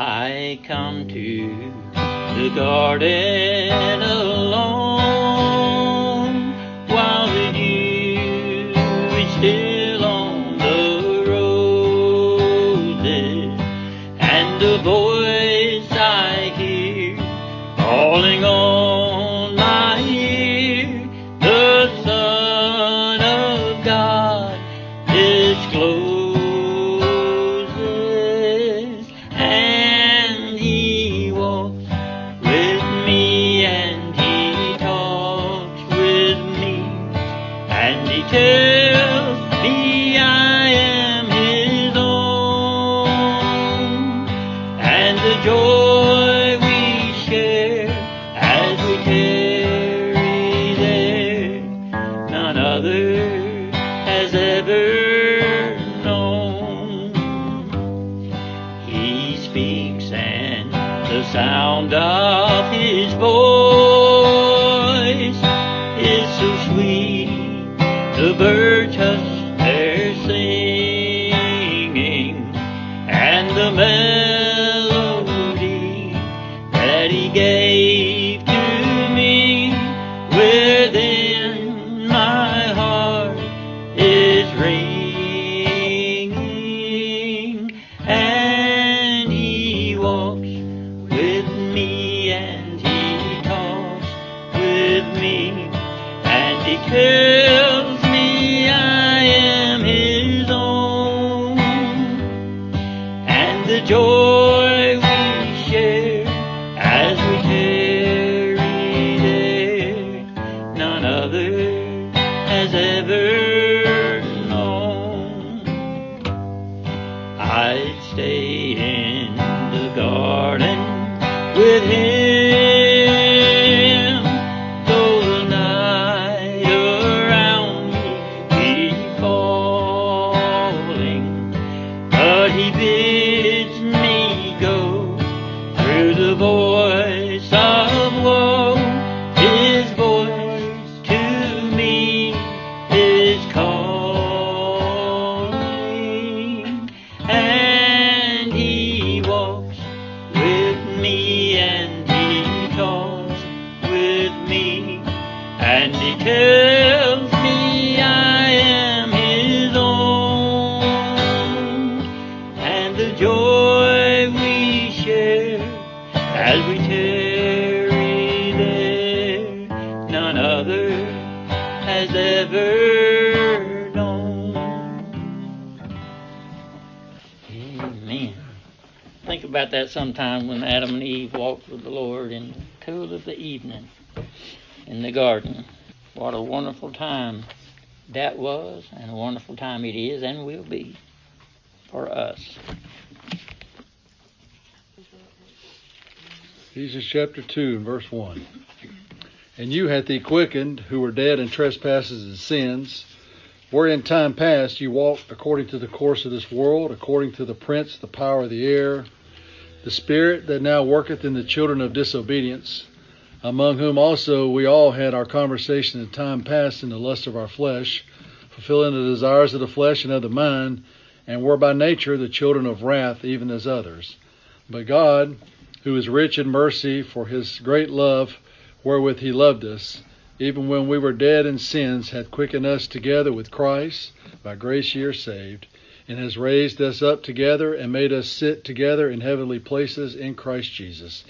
I come to the garden alone that sometime when Adam and Eve walked with the Lord in the cool of the evening in the garden. What a wonderful time that was, and a wonderful time it is and will be for us. Ephesians chapter 2 and verse 1. And you hath he quickened, who were dead in trespasses and sins, where in time past you walked according to the course of this world, according to the prince, the power of the air, the spirit that now worketh in the children of disobedience, among whom also we all had our conversation in time past in the lust of our flesh, fulfilling the desires of the flesh and of the mind, and were by nature the children of wrath, even as others. But God, who is rich in mercy for his great love wherewith he loved us, even when we were dead in sins, hath quickened us together with Christ. By grace ye are saved, and has raised us up together and made us sit together in heavenly places in Christ Jesus,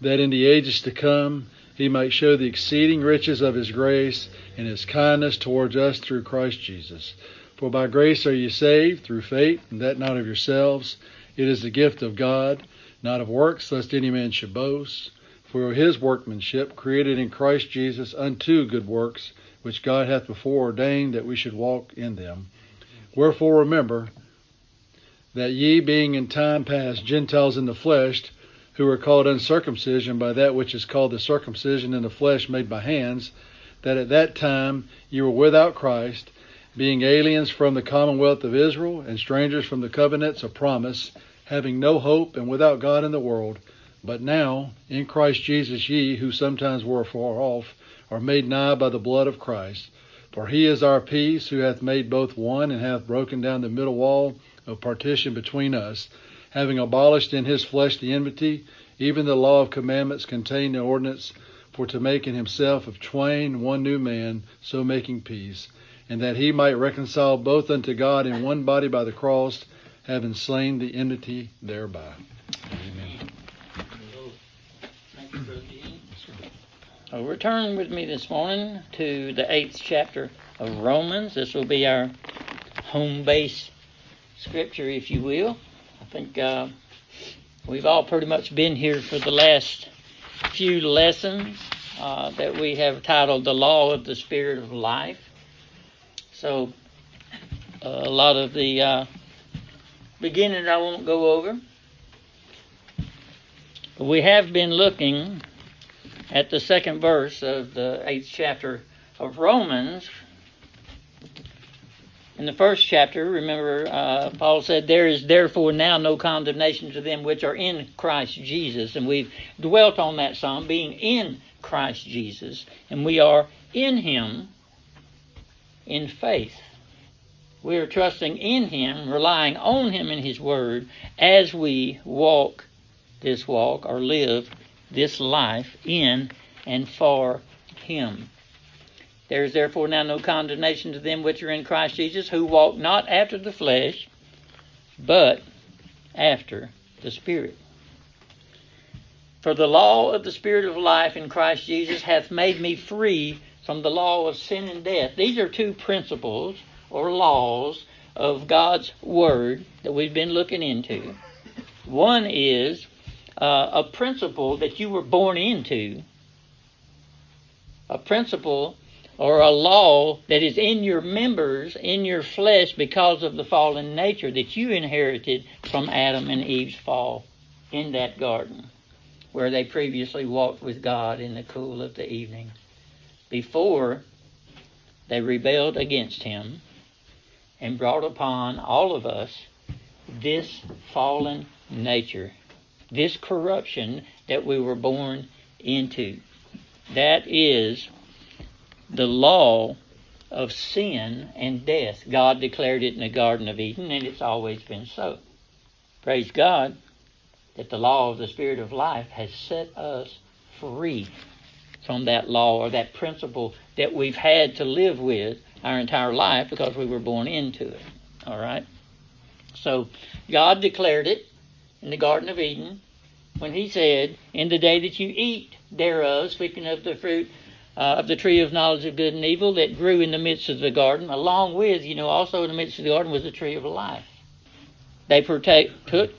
that in the ages to come he might show the exceeding riches of his grace and his kindness towards us through Christ Jesus. For by grace are ye saved through faith, and that not of yourselves. It is the gift of God, not of works, lest any man should boast. For his workmanship, created in Christ Jesus unto good works, which God hath before ordained that we should walk in them. Wherefore remember that ye, being in time past Gentiles in the flesh, who are called uncircumcision by that which is called the circumcision in the flesh made by hands, that at that time ye were without Christ, being aliens from the commonwealth of Israel, and strangers from the covenants of promise, having no hope and without God in the world. But now, in Christ Jesus, ye, who sometimes were far off, are made nigh by the blood of Christ. For he is our peace, who hath made both one, and hath broken down the middle wall of partition between us, having abolished in his flesh the enmity, even the law of commandments contained in ordinance, for to make in himself of twain one new man, so making peace, and that he might reconcile both unto God in one body by the cross, having slain the enmity thereby. Amen. Well, return with me this morning to the eighth chapter of Romans. This will be our home base scripture, if you will. I think uh, we've all pretty much been here for the last few lessons uh, that we have titled The Law of the Spirit of Life. So, uh, a lot of the uh, beginning I won't go over. But we have been looking at the second verse of the eighth chapter of Romans. In the first chapter, remember, uh, Paul said, There is therefore now no condemnation to them which are in Christ Jesus. And we've dwelt on that some, being in Christ Jesus. And we are in Him in faith. We are trusting in Him, relying on Him and His Word as we walk this walk or live this life in and for Him. There is therefore now no condemnation to them which are in Christ Jesus, who walk not after the flesh, but after the Spirit. For the law of the Spirit of life in Christ Jesus hath made me free from the law of sin and death. These are two principles or laws of God's Word that we've been looking into. One is uh, a principle that you were born into, a principle or a law that is in your members, in your flesh, because of the fallen nature that you inherited from Adam and Eve's fall in that garden where they previously walked with God in the cool of the evening before they rebelled against Him and brought upon all of us this fallen nature this corruption that we were born into. That is the law of sin and death. God declared it in the Garden of Eden, and it's always been so. Praise God that the law of the Spirit of life has set us free from that law or that principle that we've had to live with our entire life because we were born into it. All right? So God declared it in the Garden of Eden when he said, In the day that you eat thereof, speaking of the fruit uh, of the tree of knowledge of good and evil that grew in the midst of the garden, along with, you know, also in the midst of the garden was the tree of life. They partake, took,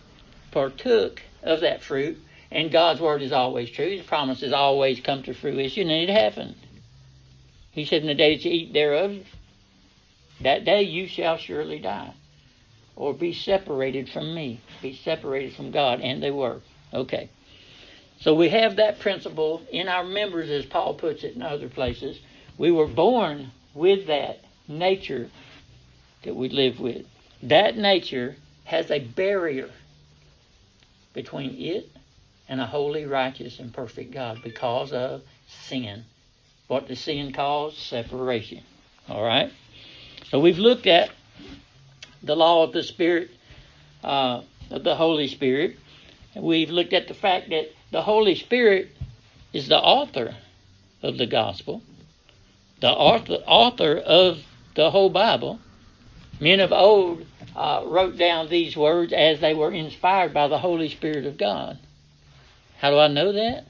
partook of that fruit, and God's word is always true. His promises always come to fruition, and it happened. He said, In the day that you eat thereof, that day you shall surely die or be separated from me, be separated from God. And they were. Okay. So we have that principle in our members, as Paul puts it in other places. We were born with that nature that we live with. That nature has a barrier between it and a holy, righteous, and perfect God because of sin. What does sin cause? Separation. All right? So we've looked at the law of the Spirit, uh, of the Holy Spirit. We've looked at the fact that the Holy Spirit is the author of the gospel, the author, author of the whole Bible. Men of old uh, wrote down these words as they were inspired by the Holy Spirit of God. How do I know that?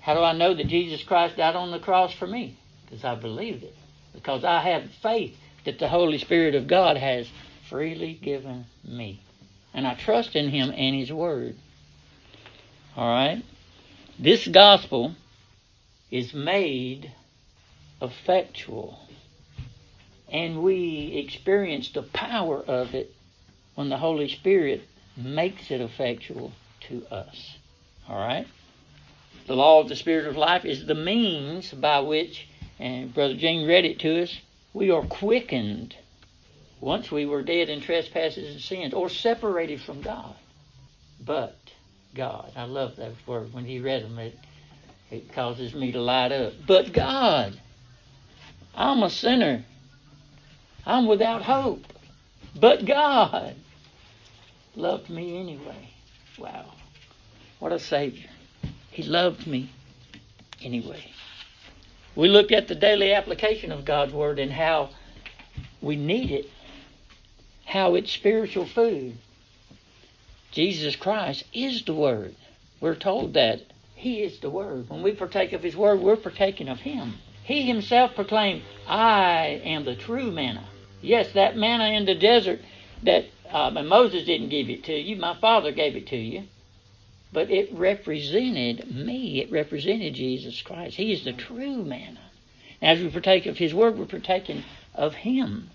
How do I know that Jesus Christ died on the cross for me? Because I believed it. Because I have faith that the Holy Spirit of God has freely given me. And I trust in Him and His Word. All right? This gospel is made effectual. And we experience the power of it when the Holy Spirit makes it effectual to us. All right? The law of the Spirit of life is the means by which, and Brother Gene read it to us, we are quickened once we were dead in trespasses and sins or separated from God. But God. I love that word. When he read them, it, it causes me to light up. But God, I'm a sinner. I'm without hope. But God, loved me anyway. Wow. What a Savior. He loved me anyway. We looked at the daily application of God's Word and how we need it, how it's spiritual food. Jesus Christ is the Word. We're told that He is the Word. When we partake of His Word, we're partaking of Him. He Himself proclaimed, I am the true manna. Yes, that manna in the desert that um, and Moses didn't give it to you, my Father gave it to you. But it represented me. It represented Jesus Christ. He is the true manna. As we partake of His Word, we're partaking of Him.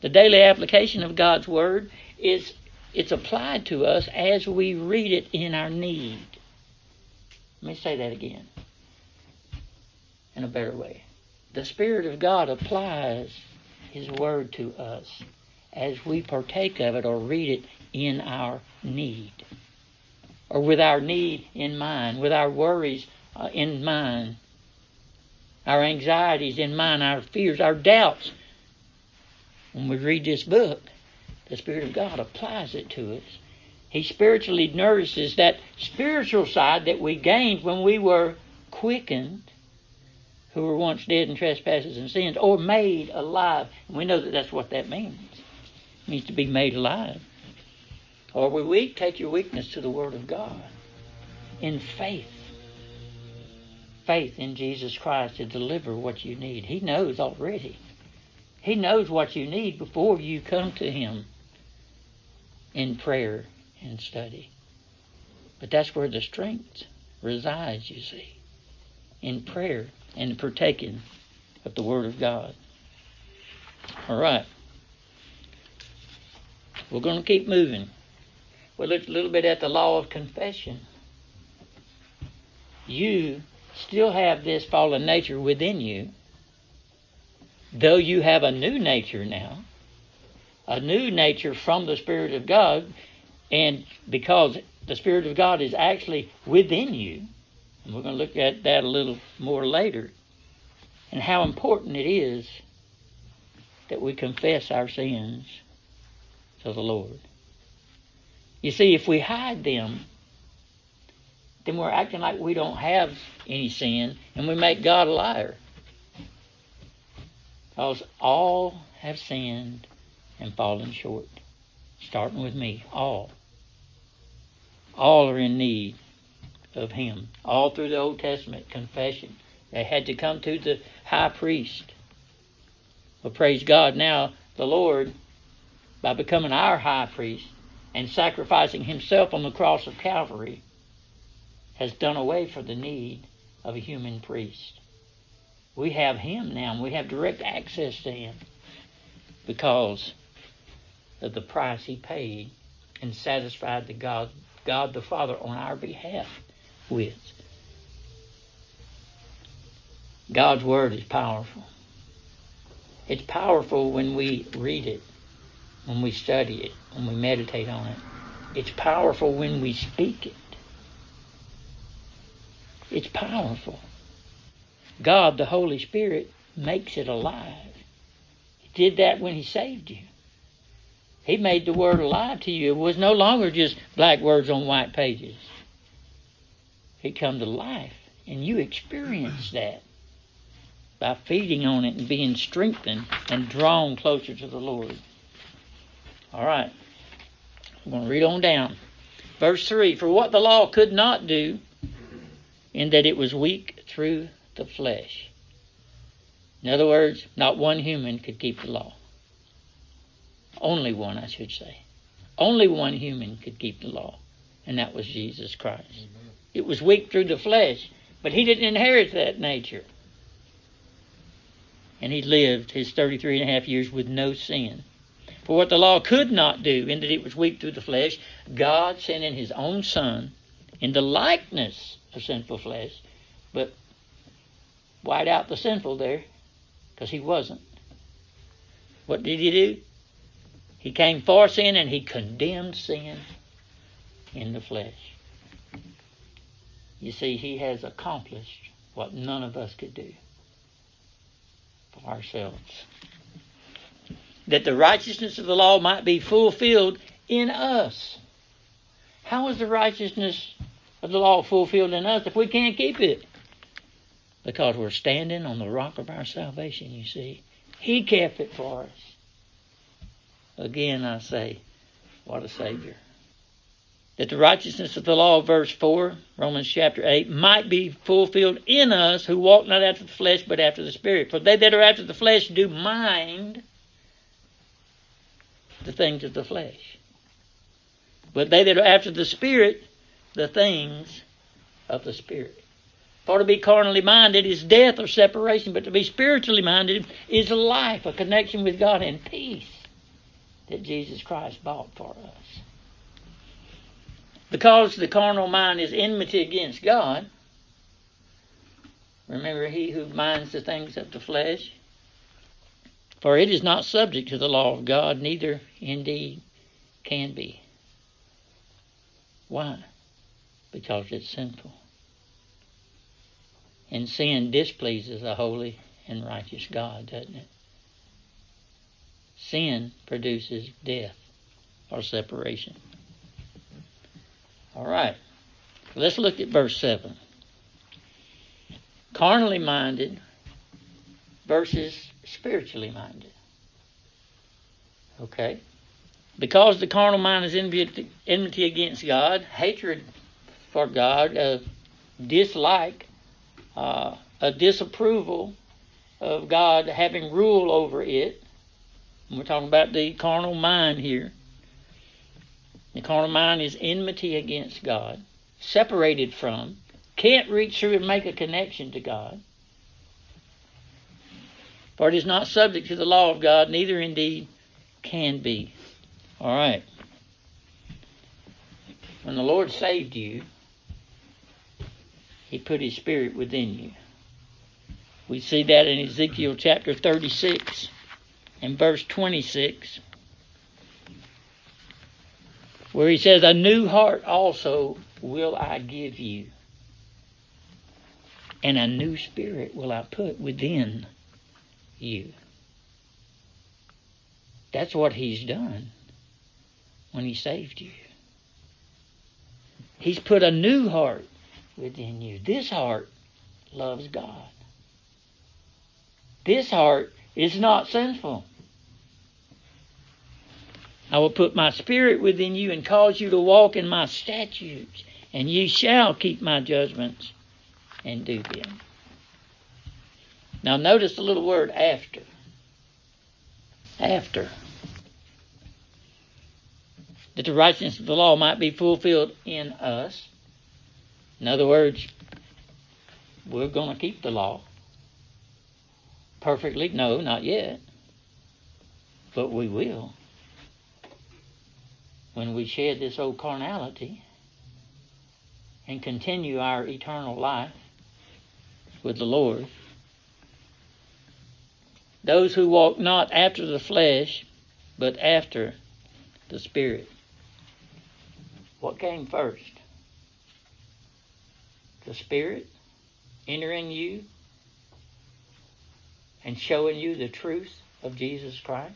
The daily application of God's Word is it's applied to us as we read it in our need. Let me say that again in a better way. The Spirit of God applies His Word to us as we partake of it or read it in our need or with our need in mind, with our worries uh, in mind, our anxieties in mind, our fears, our doubts. When we read this book, the Spirit of God applies it to us. He spiritually nourishes that spiritual side that we gained when we were quickened, who were once dead in trespasses and sins, or made alive. And we know that that's what that means. It means to be made alive. Or we weak, take your weakness to the Word of God in faith. Faith in Jesus Christ to deliver what you need. He knows already. He knows what you need before you come to Him in prayer and study. But that's where the strength resides, you see, in prayer and partaking of the Word of God. All right. We're going to keep moving. We looked a little bit at the law of confession. You still have this fallen nature within you, though you have a new nature now, a new nature from the Spirit of God, and because the Spirit of God is actually within you, and we're going to look at that a little more later, and how important it is that we confess our sins to the Lord. You see, if we hide them, then we're acting like we don't have any sin and we make God a liar. Because all have sinned and fallen short. Starting with me, all. All are in need of Him. All through the Old Testament, confession. They had to come to the high priest. But praise God, now the Lord, by becoming our high priest, and sacrificing himself on the cross of Calvary has done away for the need of a human priest. We have him now, and we have direct access to him because of the price he paid and satisfied the God, God the Father on our behalf with. God's Word is powerful. It's powerful when we read it when we study it, when we meditate on it. It's powerful when we speak it. It's powerful. God, the Holy Spirit, makes it alive. He did that when He saved you. He made the Word alive to you. It was no longer just black words on white pages. It come to life, and you experience that by feeding on it and being strengthened and drawn closer to the Lord. All right. I'm going to read on down. Verse 3 For what the law could not do, in that it was weak through the flesh. In other words, not one human could keep the law. Only one, I should say. Only one human could keep the law, and that was Jesus Christ. Amen. It was weak through the flesh, but he didn't inherit that nature. And he lived his 33 and a half years with no sin. For what the law could not do, in that it was weak through the flesh, God sent in his own Son in the likeness of sinful flesh, but white out the sinful there, because he wasn't. What did he do? He came for sin and he condemned sin in the flesh. You see, he has accomplished what none of us could do for ourselves that the righteousness of the law might be fulfilled in us How is the righteousness of the law fulfilled in us if we can't keep it? Because we're standing on the rock of our salvation, you see. He kept it for us. Again, I say, what a Savior. That the righteousness of the law, verse 4, Romans chapter 8, might be fulfilled in us who walk not after the flesh, but after the Spirit. For they that are after the flesh do mind the things of the flesh. But they that are after the Spirit, the things of the Spirit. For to be carnally minded is death or separation, but to be spiritually minded is life, a connection with God and peace that Jesus Christ bought for us. Because the carnal mind is enmity against God, remember, he who minds the things of the flesh, for it is not subject to the law of God, neither indeed can be. Why? Because it's sinful. And sin displeases a holy and righteous God, doesn't it? Sin produces death or separation. All right. Let's look at verse 7. Carnally minded versus spiritually minded. Okay? Because the carnal mind is enmity against God, hatred for God, a dislike, uh, a disapproval of God having rule over it. We're talking about the carnal mind here. The carnal mind is enmity against God, separated from, can't reach through and make a connection to God. For it is not subject to the law of God, neither indeed can be. All right. When the Lord saved you, He put His Spirit within you. We see that in Ezekiel chapter 36 and verse 26, where He says, A new heart also will I give you, and a new spirit will I put within you. That's what He's done when He saved you. He's put a new heart within you. This heart loves God. This heart is not sinful. I will put my spirit within you and cause you to walk in my statutes, and ye shall keep my judgments and do them. Now, notice the little word after. After that the righteousness of the law might be fulfilled in us. In other words, we're going to keep the law. Perfectly? No, not yet. But we will. When we shed this old carnality and continue our eternal life with the Lord. Those who walk not after the flesh, but after the Spirit. What came first? The Spirit entering you and showing you the truth of Jesus Christ?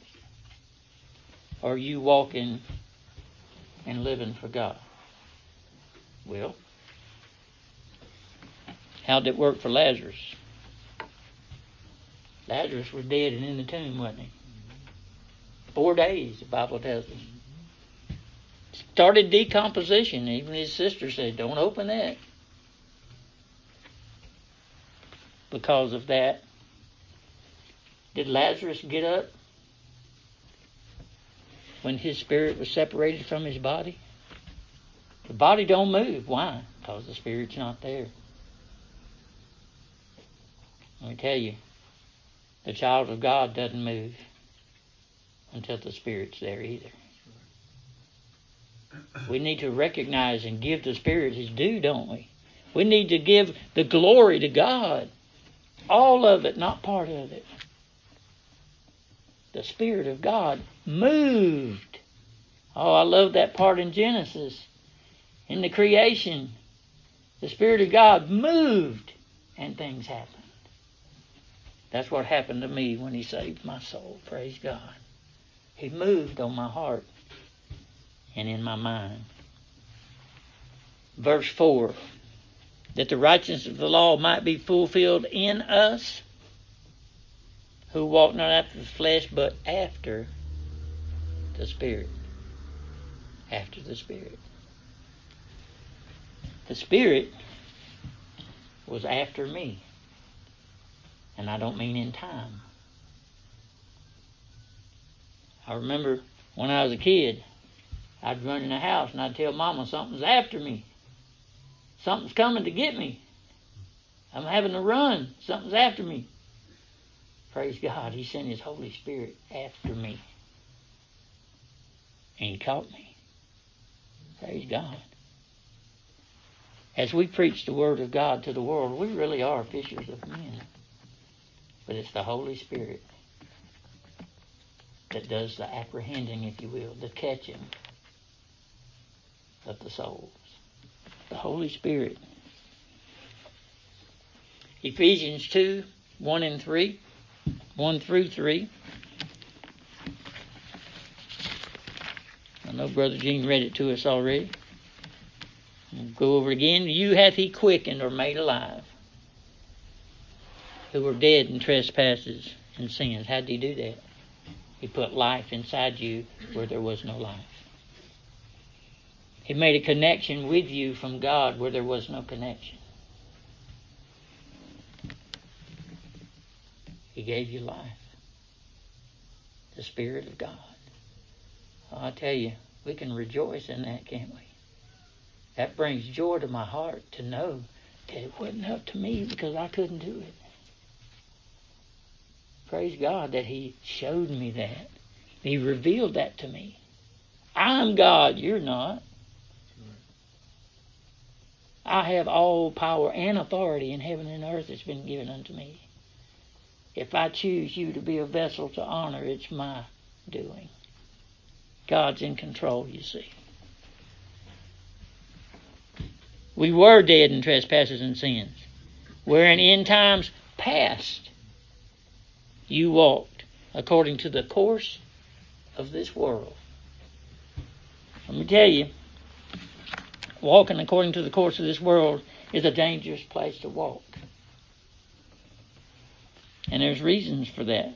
Or you walking and living for God? Well, how did it work for Lazarus? Lazarus was dead and in the tomb, wasn't he? Four days, the Bible tells us started decomposition. Even his sister said, Don't open that. Because of that. Did Lazarus get up when his spirit was separated from his body? The body don't move. Why? Because the spirit's not there. Let me tell you, the child of God doesn't move until the spirit's there either. We need to recognize and give the Spirit his due, don't we? We need to give the glory to God. All of it, not part of it. The Spirit of God moved. Oh, I love that part in Genesis. In the creation, the Spirit of God moved and things happened. That's what happened to me when He saved my soul. Praise God. He moved on my heart and in my mind. verse 4 that the righteousness of the law might be fulfilled in us who walk not after the flesh but after the Spirit. After the Spirit. The Spirit was after me. And I don't mean in time. I remember when I was a kid, I'd run in the house and I'd tell Mama something's after me. Something's coming to get me. I'm having to run. Something's after me. Praise God. He sent His Holy Spirit after me. And He caught me. Praise God. As we preach the Word of God to the world, we really are fishers of men. But it's the Holy Spirit that does the apprehending, if you will, the catching of the souls. The Holy Spirit. Ephesians 2 1 and 3. 1 through 3. I know Brother Gene read it to us already. We'll go over again. You hath he quickened or made alive, who were dead in trespasses and sins. How did he do that? He put life inside you where there was no life. He made a connection with you from God where there was no connection. He gave you life. The Spirit of God. Oh, I tell you, we can rejoice in that, can't we? That brings joy to my heart to know that it wasn't up to me because I couldn't do it. Praise God that He showed me that. He revealed that to me. I'm God, you're not. I have all power and authority in heaven and earth that's been given unto me. If I choose you to be a vessel to honor, it's my doing. God's in control, you see. We were dead in trespasses and sins, wherein in times past you walked according to the course of this world. Let me tell you, walking according to the course of this world is a dangerous place to walk. And there's reasons for that.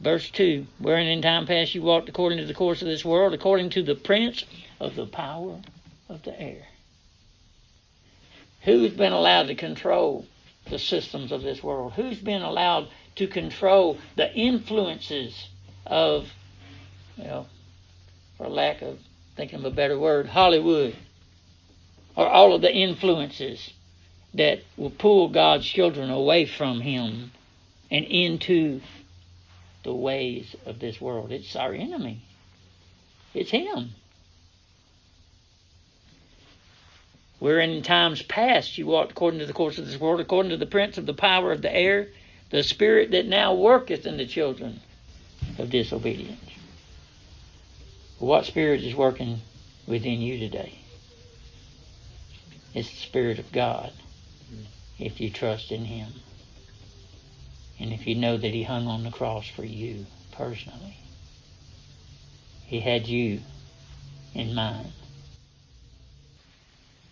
Verse 2 Wherein in time past you walked according to the course of this world, according to the prince of the power of the air. Who's been allowed to control the systems of this world? Who's been allowed to control the influences of, well, for lack of thinking of a better word, Hollywood, or all of the influences that will pull God's children away from Him and into the ways of this world. It's our enemy. It's Him. Where in times past you walked according to the course of this world, according to the prince of the power of the air, the spirit that now worketh in the children of disobedience. What spirit is working within you today? It's the Spirit of God if you trust in Him. And if you know that He hung on the cross for you personally, He had you in mind.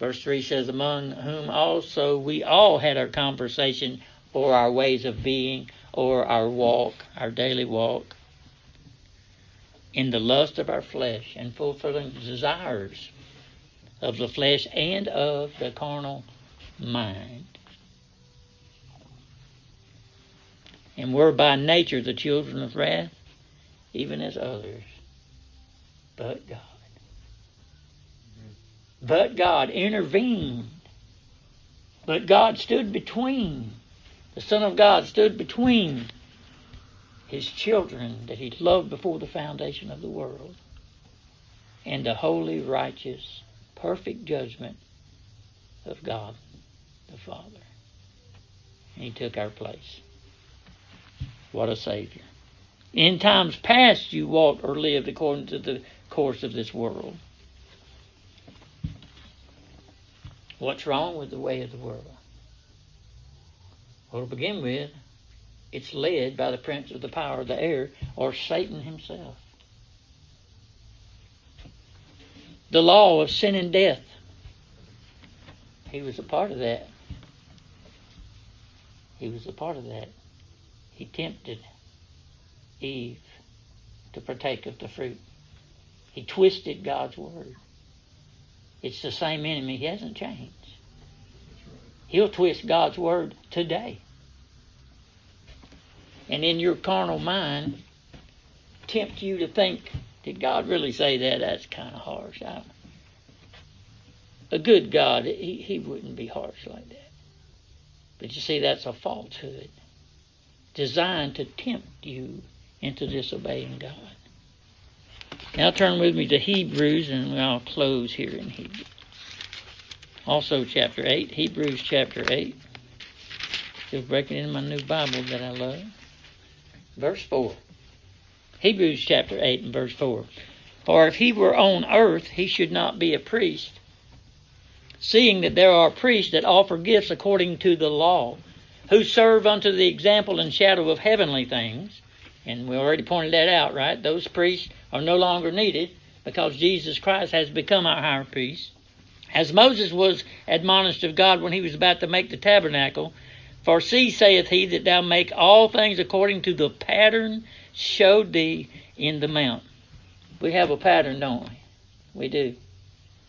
Verse 3 says, Among whom also we all had our conversation or our ways of being or our walk, our daily walk, in the lust of our flesh and fulfilling the desires of the flesh and of the carnal mind. And were by nature the children of wrath, even as others. But God. But God intervened. But God stood between. The Son of God stood between his children that he loved before the foundation of the world and the holy, righteous, perfect judgment of God the Father. And he took our place. What a Savior. In times past you walked or lived according to the course of this world. What's wrong with the way of the world? Well, to begin with, it's led by the prince of the power of the air, or Satan himself. the law of sin and death. He was a part of that. He was a part of that. He tempted Eve to partake of the fruit. He twisted God's word. It's the same enemy. He hasn't changed. He'll twist God's word today. And in your carnal mind, tempt you to think, did God really say that? That's kind of harsh. I, a good God, he, he wouldn't be harsh like that. But you see, that's a falsehood designed to tempt you into disobeying God. Now turn with me to Hebrews, and I'll close here in Hebrews. Also, chapter 8, Hebrews chapter 8. Just breaking into my new Bible that I love. Verse 4. Hebrews chapter 8 and verse 4. For if he were on earth, he should not be a priest, seeing that there are priests that offer gifts according to the law, who serve unto the example and shadow of heavenly things. And we already pointed that out, right? Those priests are no longer needed because Jesus Christ has become our high priest. As Moses was admonished of God when he was about to make the tabernacle, For see, saith he, that thou make all things according to the pattern showed thee in the mount. We have a pattern, don't we? We do.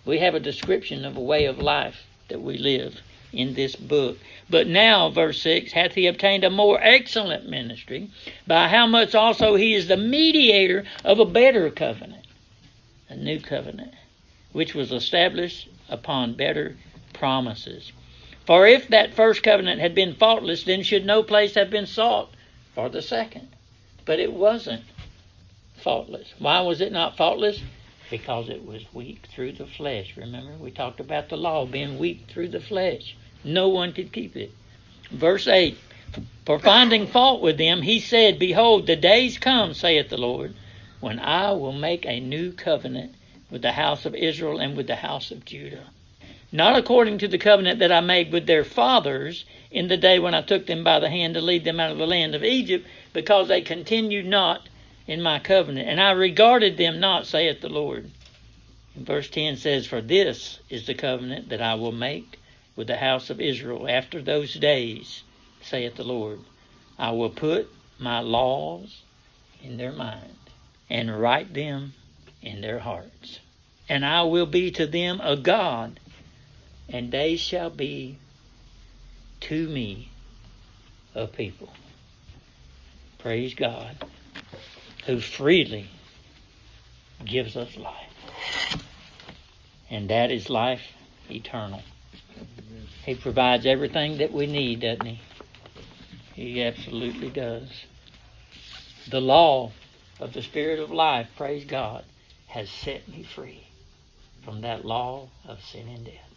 We have a description of a way of life that we live in this book. But now, verse 6, hath he obtained a more excellent ministry, by how much also he is the mediator of a better covenant, a new covenant, which was established upon better promises. For if that first covenant had been faultless, then should no place have been sought for the second. But it wasn't faultless. Why was it not faultless? Because it was weak through the flesh. Remember, we talked about the law being weak through the flesh. No one could keep it. Verse 8 For finding fault with them, he said, Behold, the days come, saith the Lord, when I will make a new covenant with the house of Israel and with the house of Judah. Not according to the covenant that I made with their fathers in the day when I took them by the hand to lead them out of the land of Egypt, because they continued not in my covenant, and I regarded them not, saith the Lord. And verse 10 says, For this is the covenant that I will make with the house of Israel after those days, saith the Lord. I will put my laws in their mind and write them in their hearts. And I will be to them a God, and they shall be to me a people. Praise God, who freely gives us life. And that is life eternal. He provides everything that we need, doesn't he? He absolutely does. The law of the Spirit of life, praise God, has set me free from that law of sin and death.